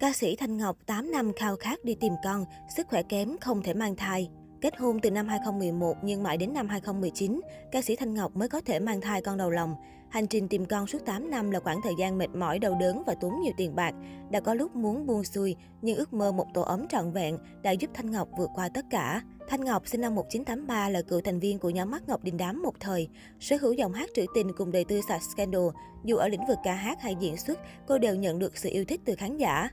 Ca sĩ Thanh Ngọc 8 năm khao khát đi tìm con, sức khỏe kém không thể mang thai. Kết hôn từ năm 2011 nhưng mãi đến năm 2019, ca sĩ Thanh Ngọc mới có thể mang thai con đầu lòng. Hành trình tìm con suốt 8 năm là khoảng thời gian mệt mỏi, đau đớn và tốn nhiều tiền bạc. Đã có lúc muốn buông xuôi, nhưng ước mơ một tổ ấm trọn vẹn đã giúp Thanh Ngọc vượt qua tất cả. Thanh Ngọc sinh năm 1983 là cựu thành viên của nhóm mắt Ngọc Đình Đám một thời. Sở hữu giọng hát trữ tình cùng đời tư sạch scandal, dù ở lĩnh vực ca hát hay diễn xuất, cô đều nhận được sự yêu thích từ khán giả.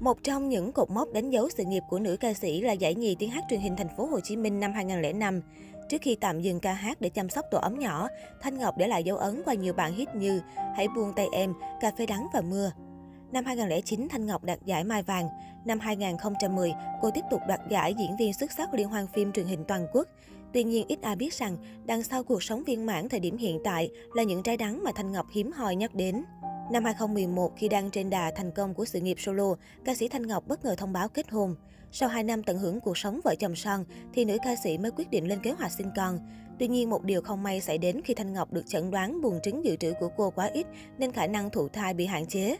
Một trong những cột mốc đánh dấu sự nghiệp của nữ ca sĩ là giải nhì tiếng hát truyền hình thành phố Hồ Chí Minh năm 2005. Trước khi tạm dừng ca hát để chăm sóc tổ ấm nhỏ, Thanh Ngọc để lại dấu ấn qua nhiều bản hit như Hãy buông tay em, Cà phê đắng và mưa. Năm 2009, Thanh Ngọc đạt giải Mai Vàng. Năm 2010, cô tiếp tục đoạt giải diễn viên xuất sắc liên hoan phim truyền hình toàn quốc. Tuy nhiên, ít ai biết rằng, đằng sau cuộc sống viên mãn thời điểm hiện tại là những trái đắng mà Thanh Ngọc hiếm hoi nhắc đến. Năm 2011, khi đang trên đà thành công của sự nghiệp solo, ca sĩ Thanh Ngọc bất ngờ thông báo kết hôn. Sau 2 năm tận hưởng cuộc sống vợ chồng son, thì nữ ca sĩ mới quyết định lên kế hoạch sinh con. Tuy nhiên, một điều không may xảy đến khi Thanh Ngọc được chẩn đoán buồng trứng dự trữ của cô quá ít nên khả năng thụ thai bị hạn chế.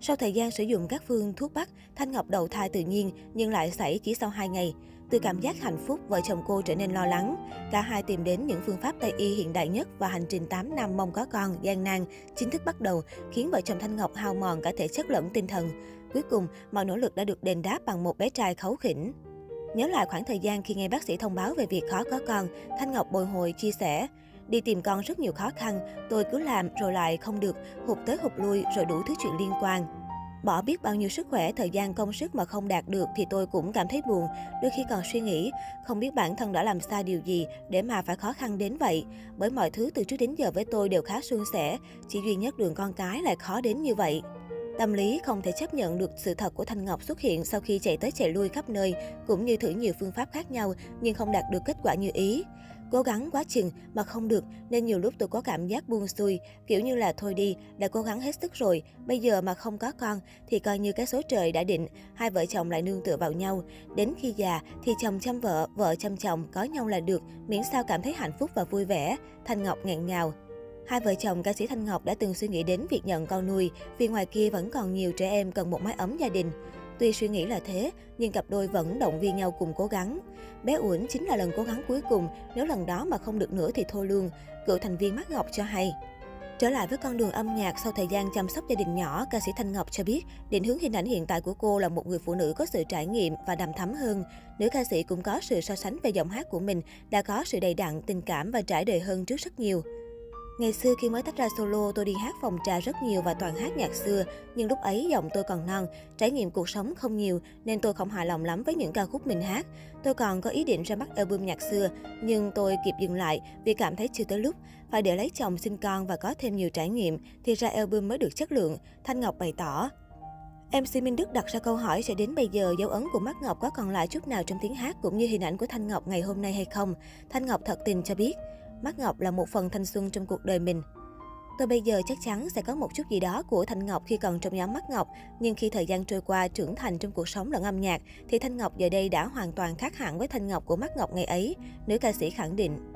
Sau thời gian sử dụng các phương thuốc bắc, Thanh Ngọc đầu thai tự nhiên nhưng lại xảy chỉ sau 2 ngày. Từ cảm giác hạnh phúc, vợ chồng cô trở nên lo lắng. Cả hai tìm đến những phương pháp Tây y hiện đại nhất và hành trình 8 năm mong có con, gian nan, chính thức bắt đầu, khiến vợ chồng Thanh Ngọc hao mòn cả thể chất lẫn tinh thần. Cuối cùng, mọi nỗ lực đã được đền đáp bằng một bé trai khấu khỉnh. Nhớ lại khoảng thời gian khi nghe bác sĩ thông báo về việc khó có con, Thanh Ngọc bồi hồi chia sẻ. Đi tìm con rất nhiều khó khăn, tôi cứ làm rồi lại không được, hụt tới hụt lui rồi đủ thứ chuyện liên quan. Bỏ biết bao nhiêu sức khỏe, thời gian công sức mà không đạt được thì tôi cũng cảm thấy buồn. Đôi khi còn suy nghĩ, không biết bản thân đã làm sai điều gì để mà phải khó khăn đến vậy. Bởi mọi thứ từ trước đến giờ với tôi đều khá suôn sẻ, chỉ duy nhất đường con cái lại khó đến như vậy. Tâm lý không thể chấp nhận được sự thật của Thanh Ngọc xuất hiện sau khi chạy tới chạy lui khắp nơi, cũng như thử nhiều phương pháp khác nhau nhưng không đạt được kết quả như ý. Cố gắng quá chừng mà không được nên nhiều lúc tôi có cảm giác buông xuôi, kiểu như là thôi đi, đã cố gắng hết sức rồi, bây giờ mà không có con thì coi như cái số trời đã định, hai vợ chồng lại nương tựa vào nhau. Đến khi già thì chồng chăm vợ, vợ chăm chồng, có nhau là được, miễn sao cảm thấy hạnh phúc và vui vẻ. Thanh Ngọc nghẹn ngào. Hai vợ chồng ca sĩ Thanh Ngọc đã từng suy nghĩ đến việc nhận con nuôi, vì ngoài kia vẫn còn nhiều trẻ em cần một mái ấm gia đình. Tuy suy nghĩ là thế, nhưng cặp đôi vẫn động viên nhau cùng cố gắng. Bé Uẩn chính là lần cố gắng cuối cùng, nếu lần đó mà không được nữa thì thôi luôn, cựu thành viên Mắt Ngọc cho hay. Trở lại với con đường âm nhạc sau thời gian chăm sóc gia đình nhỏ, ca sĩ Thanh Ngọc cho biết, định hướng hình ảnh hiện tại của cô là một người phụ nữ có sự trải nghiệm và đầm thắm hơn. Nữ ca sĩ cũng có sự so sánh về giọng hát của mình, đã có sự đầy đặn, tình cảm và trải đời hơn trước rất nhiều. Ngày xưa khi mới tách ra solo, tôi đi hát phòng trà rất nhiều và toàn hát nhạc xưa. Nhưng lúc ấy giọng tôi còn non, trải nghiệm cuộc sống không nhiều nên tôi không hài lòng lắm với những ca khúc mình hát. Tôi còn có ý định ra mắt album nhạc xưa, nhưng tôi kịp dừng lại vì cảm thấy chưa tới lúc. Phải để lấy chồng sinh con và có thêm nhiều trải nghiệm thì ra album mới được chất lượng, Thanh Ngọc bày tỏ. MC Minh Đức đặt ra câu hỏi sẽ đến bây giờ dấu ấn của Mắt Ngọc có còn lại chút nào trong tiếng hát cũng như hình ảnh của Thanh Ngọc ngày hôm nay hay không? Thanh Ngọc thật tình cho biết, Mắt Ngọc là một phần thanh xuân trong cuộc đời mình. Tôi bây giờ chắc chắn sẽ có một chút gì đó của Thanh Ngọc khi còn trong nhóm Mắt Ngọc, nhưng khi thời gian trôi qua trưởng thành trong cuộc sống lẫn âm nhạc, thì Thanh Ngọc giờ đây đã hoàn toàn khác hẳn với Thanh Ngọc của Mắt Ngọc ngày ấy, nữ ca sĩ khẳng định.